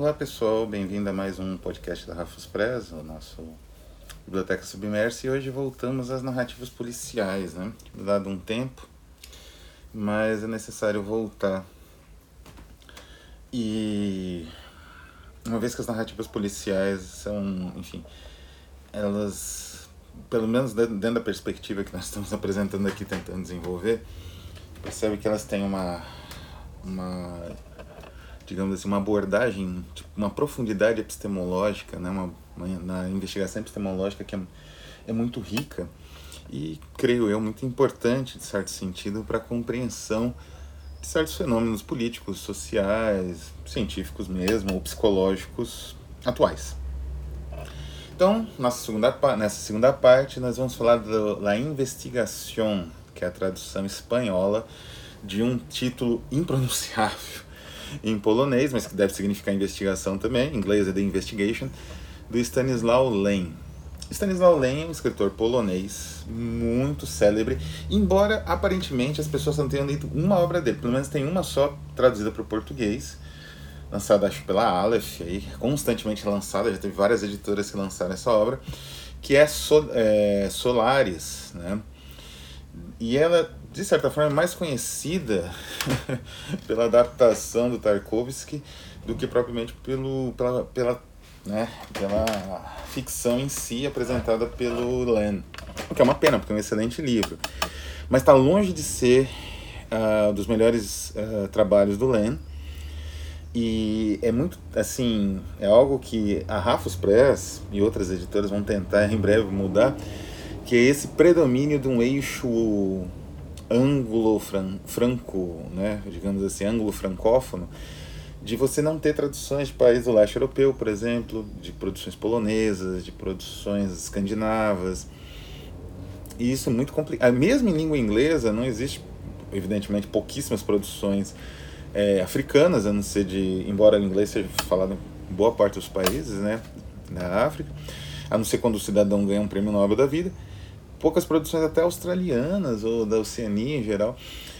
Olá pessoal, bem-vindo a mais um podcast da Rafus Press, o nosso Biblioteca Submersa, e hoje voltamos às narrativas policiais, né? Dado um tempo, mas é necessário voltar. E uma vez que as narrativas policiais são, enfim, elas, pelo menos dentro da perspectiva que nós estamos apresentando aqui, tentando desenvolver, percebe que elas têm uma, uma digamos assim, uma abordagem, tipo, uma profundidade epistemológica, né, uma, uma, na investigação epistemológica que é, é muito rica e, creio eu, muito importante, de certo sentido, para a compreensão de certos fenômenos políticos, sociais, científicos mesmo, ou psicológicos atuais. Então, nossa segunda, nessa segunda parte, nós vamos falar da investigação, que é a tradução espanhola de um título impronunciável em polonês, mas que deve significar investigação também, em inglês é The Investigation, do Stanislaw Lem. Stanislaw Lem é um escritor polonês muito célebre, embora aparentemente as pessoas não tenham lido uma obra dele, pelo menos tem uma só traduzida para o português, lançada acho pela Aleph, aí, constantemente lançada, já teve várias editoras que lançaram essa obra, que é, Sol, é Solaris, né? E ela de certa forma, é mais conhecida pela adaptação do Tarkovsky do que propriamente pelo, pela, pela, né, pela ficção em si apresentada pelo Len. O que é uma pena, porque é um excelente livro. Mas está longe de ser uh, dos melhores uh, trabalhos do Len. E é muito, assim, é algo que a Rafus Press e outras editoras vão tentar em breve mudar, que é esse predomínio de um eixo ângulo-franco, né, digamos assim, ângulo-francófono, de você não ter traduções de países do leste europeu, por exemplo, de produções polonesas, de produções escandinavas. E isso é muito complicado. Mesmo em língua inglesa, não existe, evidentemente, pouquíssimas produções é, africanas, a não ser de. Embora o inglês seja falado em boa parte dos países, né, na África, a não ser quando o cidadão ganha um prêmio Nobel da vida poucas produções até australianas ou da Oceania em geral.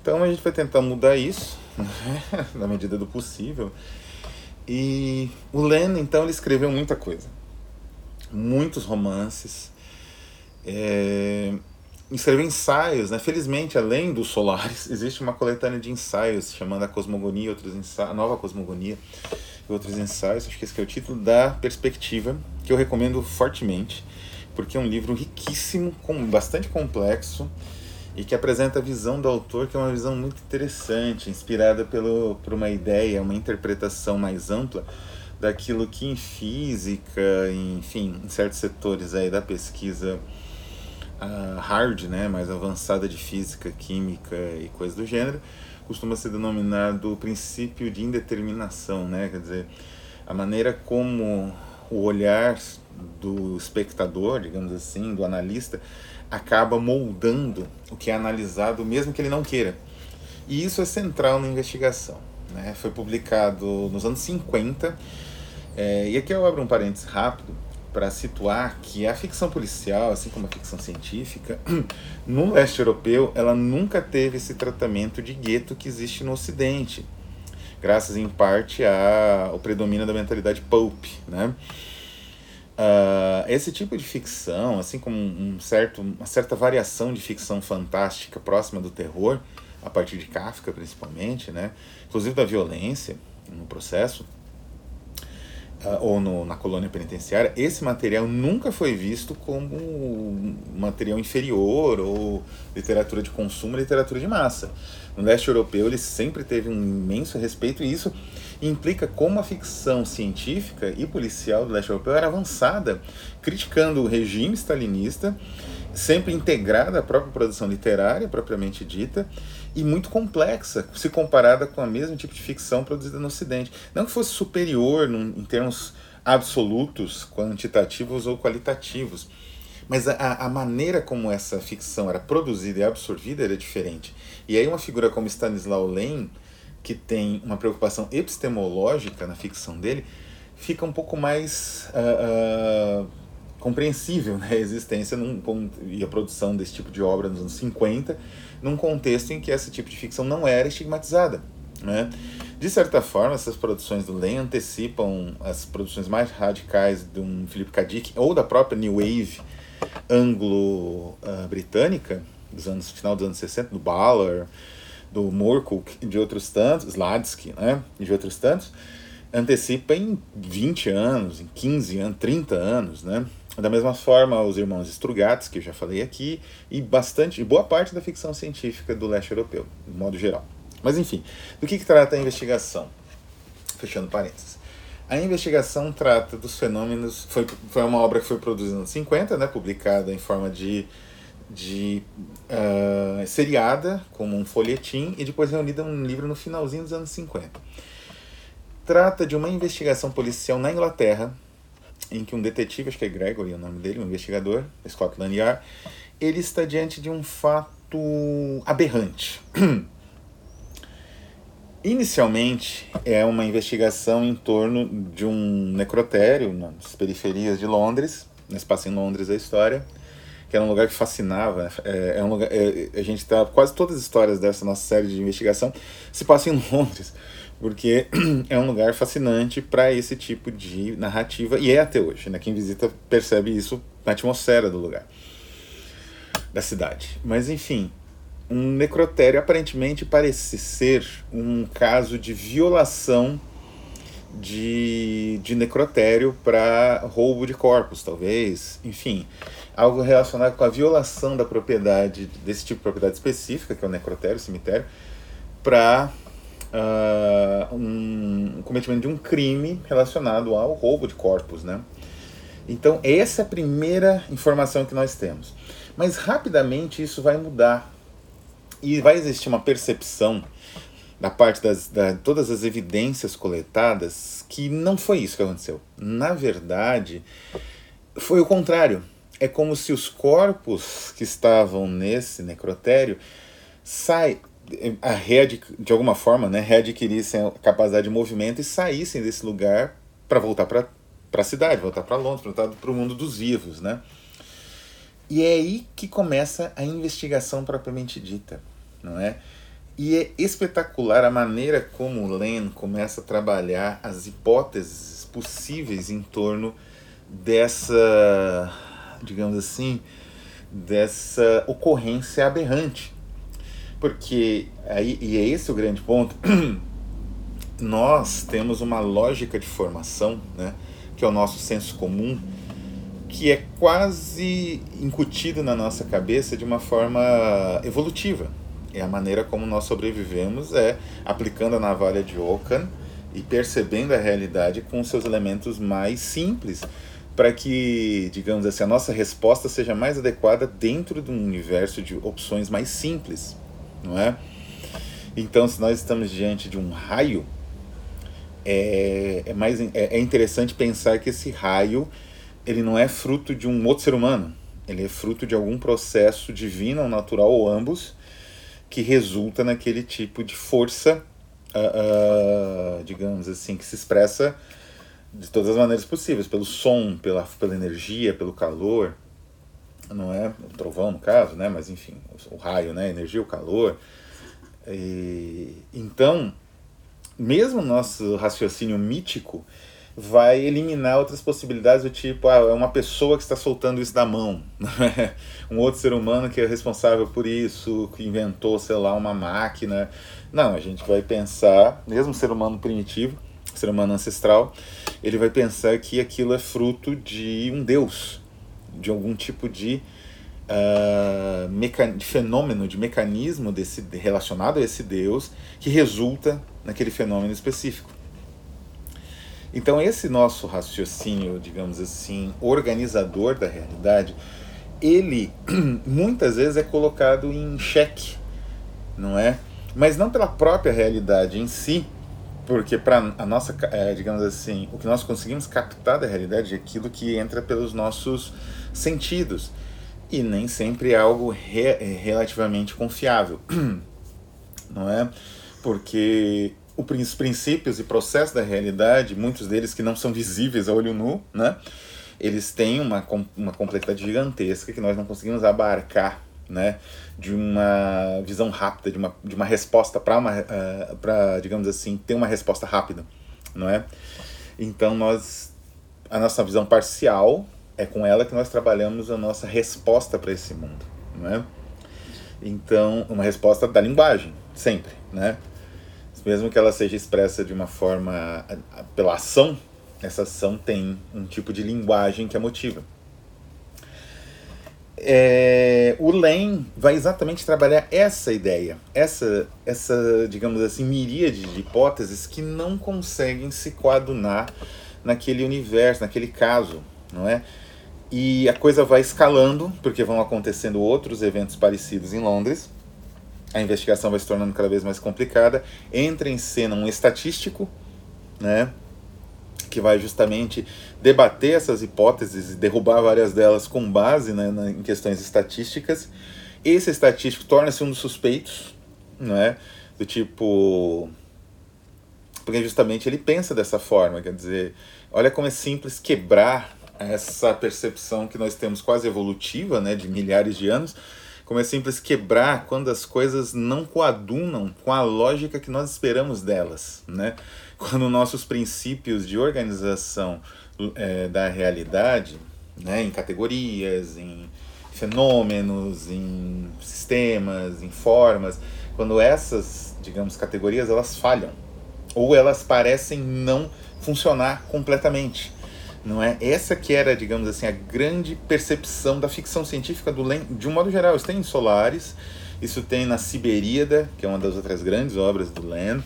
Então a gente vai tentar mudar isso, né, na medida do possível. E o Len, então, ele escreveu muita coisa. Muitos romances. É, escreveu ensaios, né? Felizmente, além dos Solares, existe uma coletânea de ensaios chamada Cosmogonia, outros ensaios, Nova Cosmogonia e outros ensaios. Acho que esse é o título da perspectiva, que eu recomendo fortemente porque é um livro riquíssimo, com, bastante complexo e que apresenta a visão do autor, que é uma visão muito interessante, inspirada pelo, por uma ideia, uma interpretação mais ampla daquilo que em física, enfim, em certos setores aí da pesquisa uh, hard, né, mais avançada de física, química e coisas do gênero, costuma ser denominado o princípio de indeterminação, né, quer dizer, a maneira como o olhar do espectador, digamos assim, do analista, acaba moldando o que é analisado, mesmo que ele não queira. E isso é central na investigação. Né? Foi publicado nos anos 50, é, e aqui eu abro um parênteses rápido para situar que a ficção policial, assim como a ficção científica, no leste europeu, ela nunca teve esse tratamento de gueto que existe no ocidente, graças em parte ao predomínio da mentalidade pulp, né? Uh, esse tipo de ficção, assim como um certo, uma certa variação de ficção fantástica próxima do terror, a partir de Kafka principalmente, né? inclusive da violência no processo, ou no, na colônia penitenciária, esse material nunca foi visto como material inferior ou literatura de consumo, literatura de massa. No leste europeu ele sempre teve um imenso respeito e isso implica como a ficção científica e policial do leste europeu era avançada, criticando o regime stalinista, sempre integrada à própria produção literária propriamente dita e muito complexa se comparada com a mesmo tipo de ficção produzida no Ocidente. Não que fosse superior num, em termos absolutos, quantitativos ou qualitativos, mas a, a, maneira como essa ficção era produzida e absorvida era diferente. E aí uma figura como Stanislaw Lem que tem uma preocupação epistemológica na ficção dele, fica um pouco mais uh, uh, compreensível né, a existência num, e a produção desse tipo de obra nos anos 50, num contexto em que esse tipo de ficção não era estigmatizada. Né? De certa forma, essas produções do Len antecipam as produções mais radicais de um Philip K. Dick ou da própria New Wave anglo-britânica, dos anos final dos anos 60, do Ballard, do Moorcock e de outros tantos, Sladsky, né, e de outros tantos, antecipa em 20 anos, em 15 anos, 30 anos, né? Da mesma forma, os irmãos Strugatsky, que eu já falei aqui, e bastante, boa parte da ficção científica do leste europeu, de modo geral. Mas enfim, do que, que trata a investigação? Fechando parênteses. A investigação trata dos fenômenos. Foi, foi uma obra que foi produzida nos 50, né, publicada em forma de, de uh, seriada, como um folhetim, e depois reunida num livro no finalzinho dos anos 50. Trata de uma investigação policial na Inglaterra, em que um detetive, acho que é Gregory é o nome dele, um investigador, Scotland Yard, ele está diante de um fato aberrante. Inicialmente, é uma investigação em torno de um necrotério nas periferias de Londres, nesse passa em Londres a história, que era um lugar que fascinava. É, é um lugar, é, a gente tá quase todas as histórias dessa nossa série de investigação se passam em Londres, porque é um lugar fascinante para esse tipo de narrativa e é até hoje. Né? Quem visita percebe isso na atmosfera do lugar, da cidade. Mas enfim, um necrotério aparentemente parece ser um caso de violação de, de necrotério para roubo de corpos, talvez. Enfim, algo relacionado com a violação da propriedade, desse tipo de propriedade específica, que é o necrotério, o cemitério, para uh, um cometimento de um crime relacionado ao roubo de corpos, né? Então, essa é a primeira informação que nós temos. Mas rapidamente isso vai mudar e vai existir uma percepção da parte das da, todas as evidências coletadas que não foi isso que aconteceu. Na verdade, foi o contrário. É como se os corpos que estavam nesse necrotério sai a de alguma forma, né, readquirissem a capacidade de movimento e saíssem desse lugar para voltar para a cidade, voltar para Londres, voltar para o mundo dos vivos, né? E é aí que começa a investigação propriamente dita não é? E é espetacular a maneira como Len começa a trabalhar as hipóteses possíveis em torno dessa, digamos assim, dessa ocorrência aberrante. Porque, aí, e é esse o grande ponto, nós temos uma lógica de formação, né, que é o nosso senso comum, que é quase incutido na nossa cabeça de uma forma evolutiva. E a maneira como nós sobrevivemos é aplicando a navalha de Ockham e percebendo a realidade com seus elementos mais simples, para que, digamos assim, a nossa resposta seja mais adequada dentro de um universo de opções mais simples, não é? Então, se nós estamos diante de um raio, é, é, mais, é, é interessante pensar que esse raio ele não é fruto de um outro ser humano, ele é fruto de algum processo divino ou natural, ou ambos, que resulta naquele tipo de força, uh, uh, digamos assim, que se expressa de todas as maneiras possíveis, pelo som, pela, pela energia, pelo calor, não é? O trovão, no caso, né? Mas enfim, o, raio, né? A energia, o calor. E, então, mesmo nosso raciocínio mítico, vai eliminar outras possibilidades do tipo, ah, é uma pessoa que está soltando isso da mão, um outro ser humano que é responsável por isso, que inventou, sei lá, uma máquina. Não, a gente vai pensar, mesmo ser humano primitivo, ser humano ancestral, ele vai pensar que aquilo é fruto de um deus, de algum tipo de, uh, de fenômeno, de mecanismo desse, relacionado a esse deus que resulta naquele fenômeno específico. Então, esse nosso raciocínio, digamos assim, organizador da realidade, ele muitas vezes é colocado em xeque, não é? Mas não pela própria realidade em si, porque para a nossa, é, digamos assim, o que nós conseguimos captar da realidade é aquilo que entra pelos nossos sentidos e nem sempre é algo re, é relativamente confiável, não é? Porque os princípios e processos da realidade, muitos deles que não são visíveis a olho nu, né? Eles têm uma, uma complexidade gigantesca que nós não conseguimos abarcar né? De uma visão rápida, de uma, de uma resposta para uma, uh, para digamos assim, ter uma resposta rápida, não é? Então nós, a nossa visão parcial é com ela que nós trabalhamos a nossa resposta para esse mundo, não é? Então, uma resposta da linguagem, sempre, né? Mesmo que ela seja expressa de uma forma pela ação, essa ação tem um tipo de linguagem que a motiva. É, o Len vai exatamente trabalhar essa ideia, essa, essa, digamos assim, miríade de hipóteses que não conseguem se coadunar naquele universo, naquele caso, não é? E a coisa vai escalando, porque vão acontecendo outros eventos parecidos em Londres. A investigação vai se tornando cada vez mais complicada. Entra em cena um estatístico, né? Que vai justamente debater essas hipóteses e derrubar várias delas com base né, em questões estatísticas. Esse estatístico torna-se um dos suspeitos, não é? Do tipo. Porque justamente ele pensa dessa forma, quer dizer, olha como é simples quebrar essa percepção que nós temos quase evolutiva, né, de milhares de anos, como é simples quebrar quando as coisas não coadunam com a lógica que nós esperamos delas, né? Quando nossos princípios de organização é, da realidade, né, em categorias, em fenômenos, em sistemas, em formas, quando essas, digamos, categorias elas falham ou elas parecem não funcionar completamente não é? Essa que era, digamos assim, a grande percepção da ficção científica do Len, de um modo geral. Isso tem em Solaris, isso tem na Siberíada, que é uma das outras grandes obras do Len,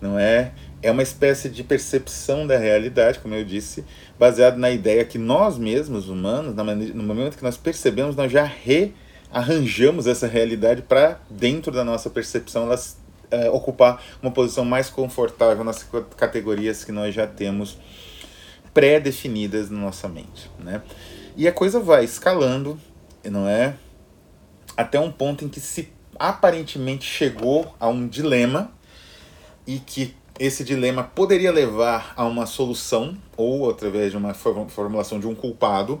não é? É uma espécie de percepção da realidade, como eu disse, baseado na ideia que nós mesmos, humanos, no momento que nós percebemos, nós já rearranjamos essa realidade para, dentro da nossa percepção, elas é, ocupar uma posição mais confortável nas categorias que nós já temos pré-definidas na nossa mente, né? E a coisa vai escalando, não é? Até um ponto em que se aparentemente chegou a um dilema e que esse dilema poderia levar a uma solução ou através de uma formulação de um culpado,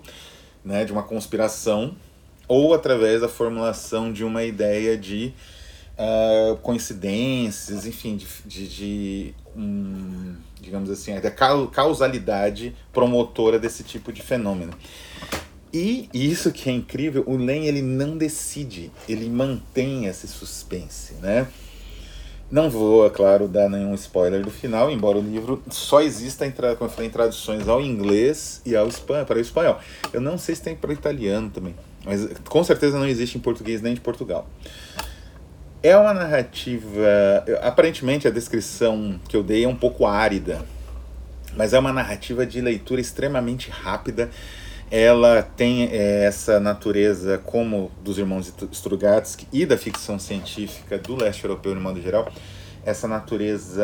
né, de uma conspiração, ou através da formulação de uma ideia de uh, coincidências, enfim, de, de, de um digamos assim, da causalidade promotora desse tipo de fenômeno. E isso que é incrível, o Len ele não decide, ele mantém esse suspense, né? Não vou, é claro, dar nenhum spoiler do final, embora o livro só exista em, como eu falei, em traduções ao inglês e ao espanhol, para o espanhol. Eu não sei se tem para o italiano também, mas com certeza não existe em português nem de Portugal. É uma narrativa. Aparentemente, a descrição que eu dei é um pouco árida, mas é uma narrativa de leitura extremamente rápida. Ela tem é, essa natureza, como dos irmãos Strugatsky e da ficção científica do leste europeu, no modo geral, essa natureza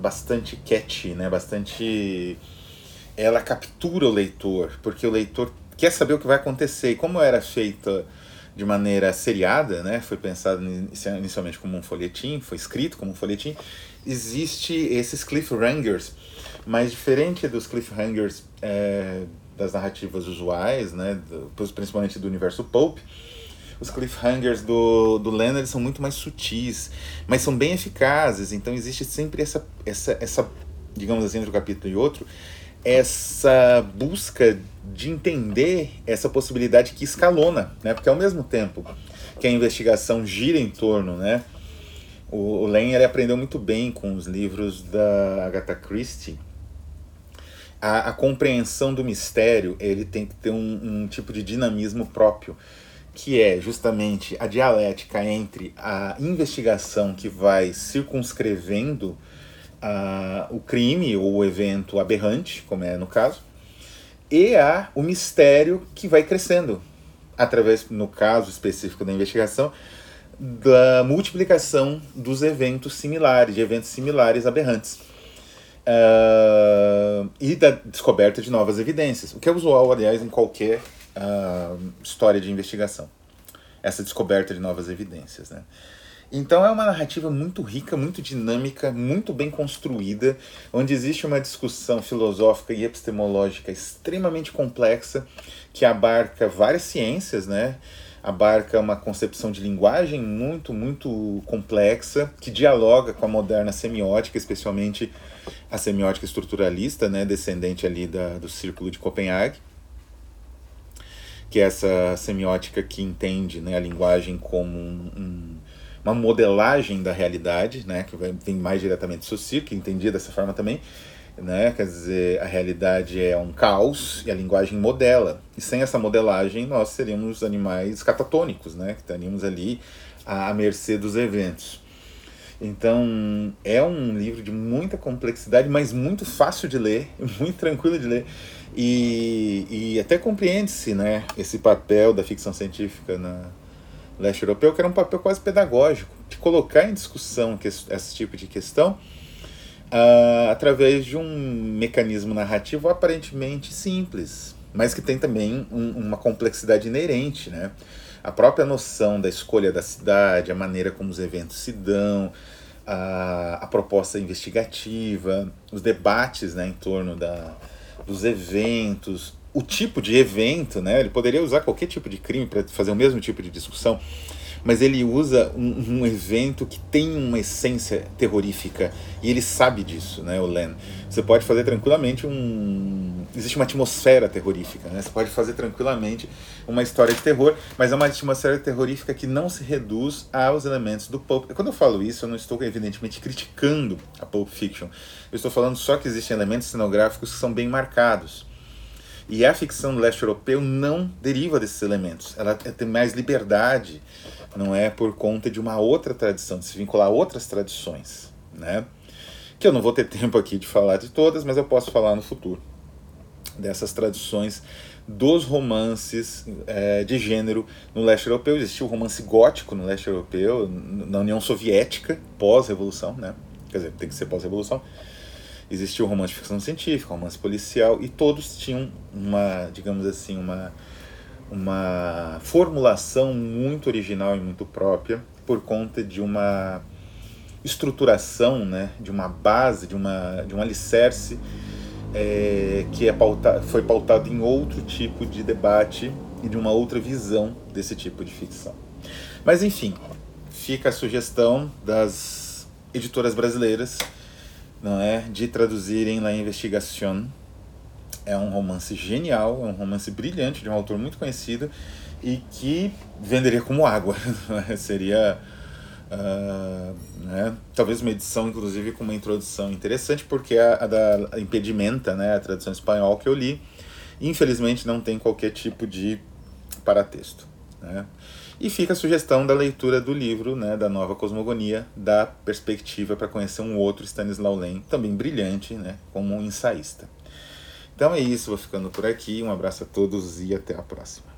bastante catchy, né? bastante. Ela captura o leitor, porque o leitor quer saber o que vai acontecer. E como era feita de maneira seriada, né? Foi pensado inicialmente como um folhetim, foi escrito como um folhetim. Existe esses cliffhangers, mas diferente dos cliffhangers é, das narrativas usuais, né? Do, principalmente do universo pulp, os cliffhangers do, do Leonard são muito mais sutis, mas são bem eficazes. Então existe sempre essa, essa, essa digamos assim, entre um capítulo e outro, essa busca de entender essa possibilidade que escalona, né? Porque ao mesmo tempo que a investigação gira em torno, né? O, o aprendeu muito bem com os livros da Agatha Christie. A, a compreensão do mistério ele tem que ter um, um tipo de dinamismo próprio, que é justamente a dialética entre a investigação que vai circunscrevendo uh, o crime ou o evento aberrante, como é no caso, e há o mistério que vai crescendo através, no caso específico da investigação, da multiplicação dos eventos similares, de eventos similares aberrantes. Uh, e da descoberta de novas evidências, o que é usual, aliás, em qualquer uh, história de investigação. Essa descoberta de novas evidências. Né? Então é uma narrativa muito rica, muito dinâmica, muito bem construída, onde existe uma discussão filosófica e epistemológica extremamente complexa que abarca várias ciências, né? abarca uma concepção de linguagem muito, muito complexa, que dialoga com a moderna semiótica, especialmente a semiótica estruturalista, né, descendente ali da, do Círculo de Copenhague, que é essa semiótica que entende né, a linguagem como um, um, uma modelagem da realidade, né, que vem mais diretamente do Saussure, que entendia dessa forma também, né? Quer dizer, a realidade é um caos e a linguagem modela. E sem essa modelagem, nós seríamos animais catatônicos, né? Que estaríamos ali à mercê dos eventos. Então, é um livro de muita complexidade, mas muito fácil de ler, muito tranquilo de ler. E, e até compreende-se né, esse papel da ficção científica na leste europeu, que era um papel quase pedagógico, de colocar em discussão esse tipo de questão uh, através de um mecanismo narrativo aparentemente simples, mas que tem também um, uma complexidade inerente, né? A própria noção da escolha da cidade, a maneira como os eventos se dão, a, a proposta investigativa, os debates né, em torno da, dos eventos, o tipo de evento, né? Ele poderia usar qualquer tipo de crime para fazer o mesmo tipo de discussão, mas ele usa um, um, evento que tem uma essência terrorífica e ele sabe disso, né, o Len. Você pode fazer tranquilamente um existe uma atmosfera terrorífica, né? Você pode fazer tranquilamente uma história de terror, mas é uma atmosfera terrorífica que não se reduz aos elementos do pulp. Quando eu falo isso, eu não estou evidentemente criticando a pulp fiction. Eu estou falando só que existem elementos cenográficos que são bem marcados. E a ficção do leste europeu não deriva desses elementos. Ela tem mais liberdade não é por conta de uma outra tradição, de se vincular a outras tradições, né? Que eu não vou ter tempo aqui de falar de todas, mas eu posso falar no futuro dessas tradições dos romances é, de gênero no leste europeu. Existiu o romance gótico no leste europeu, na União Soviética, pós-revolução, né? Quer dizer, tem que ser pós-revolução. Existiu o romance de ficção científica, romance policial, e todos tinham uma, digamos assim, uma uma formulação muito original e muito própria por conta de uma estruturação, né, de uma base, de, uma, de um alicerce é, que é pauta, foi pautado em outro tipo de debate e de uma outra visão desse tipo de ficção. Mas enfim, fica a sugestão das editoras brasileiras não é, de traduzirem La Investigación é um romance genial, é um romance brilhante de um autor muito conhecido e que venderia como água. Seria uh, né, talvez uma edição, inclusive, com uma introdução interessante, porque a, a da Impedimenta, né, a tradução espanhol que eu li, infelizmente não tem qualquer tipo de paratexto. Né? E fica a sugestão da leitura do livro, né, da Nova Cosmogonia, da perspectiva para conhecer um outro Stanislau Lem, também brilhante, né, como um ensaísta. Então é isso, vou ficando por aqui. Um abraço a todos e até a próxima.